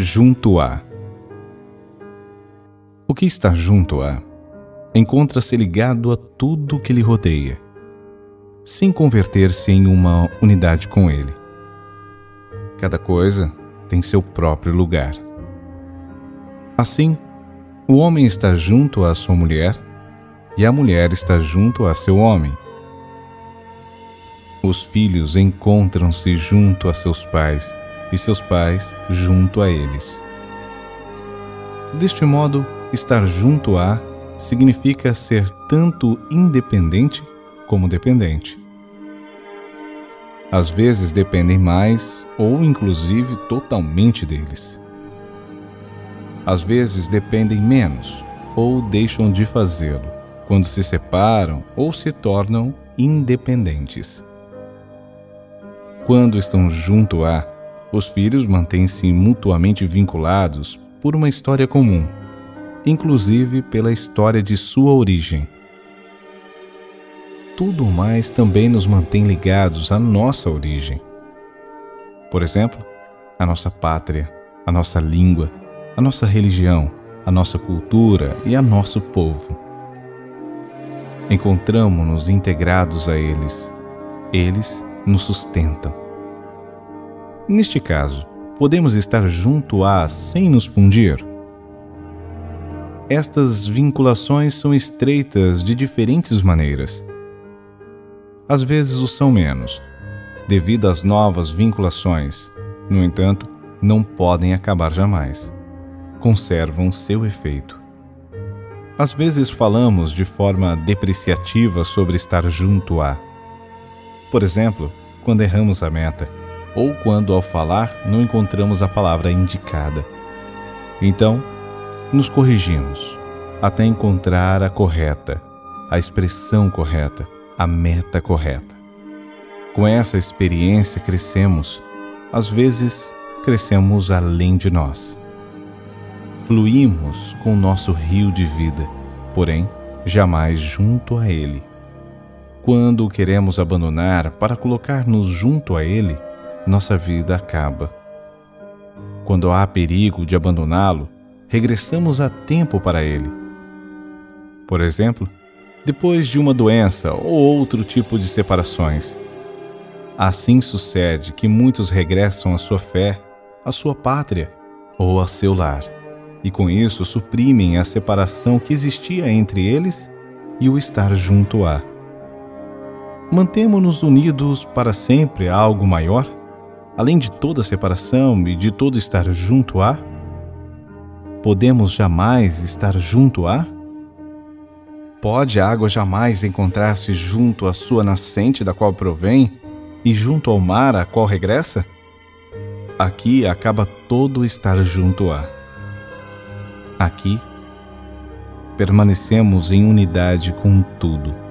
Junto a. O que está junto a encontra-se ligado a tudo que lhe rodeia, sem converter-se em uma unidade com ele. Cada coisa tem seu próprio lugar. Assim, o homem está junto à sua mulher e a mulher está junto a seu homem. Os filhos encontram-se junto a seus pais e seus pais junto a eles. Deste modo, estar junto a significa ser tanto independente como dependente. Às vezes dependem mais ou inclusive totalmente deles. Às vezes dependem menos ou deixam de fazê-lo quando se separam ou se tornam independentes. Quando estão junto a os filhos mantêm-se mutuamente vinculados por uma história comum, inclusive pela história de sua origem. Tudo mais também nos mantém ligados à nossa origem. Por exemplo, a nossa pátria, a nossa língua, a nossa religião, a nossa cultura e a nosso povo. Encontramos-nos integrados a eles. Eles nos sustentam Neste caso, podemos estar junto a sem nos fundir? Estas vinculações são estreitas de diferentes maneiras. Às vezes o são menos, devido às novas vinculações. No entanto, não podem acabar jamais. Conservam seu efeito. Às vezes falamos de forma depreciativa sobre estar junto a. Por exemplo, quando erramos a meta ou quando ao falar não encontramos a palavra indicada. Então, nos corrigimos até encontrar a correta, a expressão correta, a meta correta. Com essa experiência crescemos, às vezes crescemos além de nós. Fluímos com o nosso rio de vida, porém jamais junto a ele. Quando o queremos abandonar para colocar-nos junto a ele, nossa vida acaba. Quando há perigo de abandoná-lo, regressamos a tempo para ele. Por exemplo, depois de uma doença ou outro tipo de separações. Assim sucede que muitos regressam à sua fé, à sua pátria ou a seu lar, e com isso suprimem a separação que existia entre eles e o estar junto a. Mantemos-nos unidos para sempre a algo maior? Além de toda separação e de todo estar junto a? Podemos jamais estar junto a? Pode a água jamais encontrar-se junto à sua nascente da qual provém e junto ao mar a qual regressa? Aqui acaba todo estar junto a. Aqui permanecemos em unidade com tudo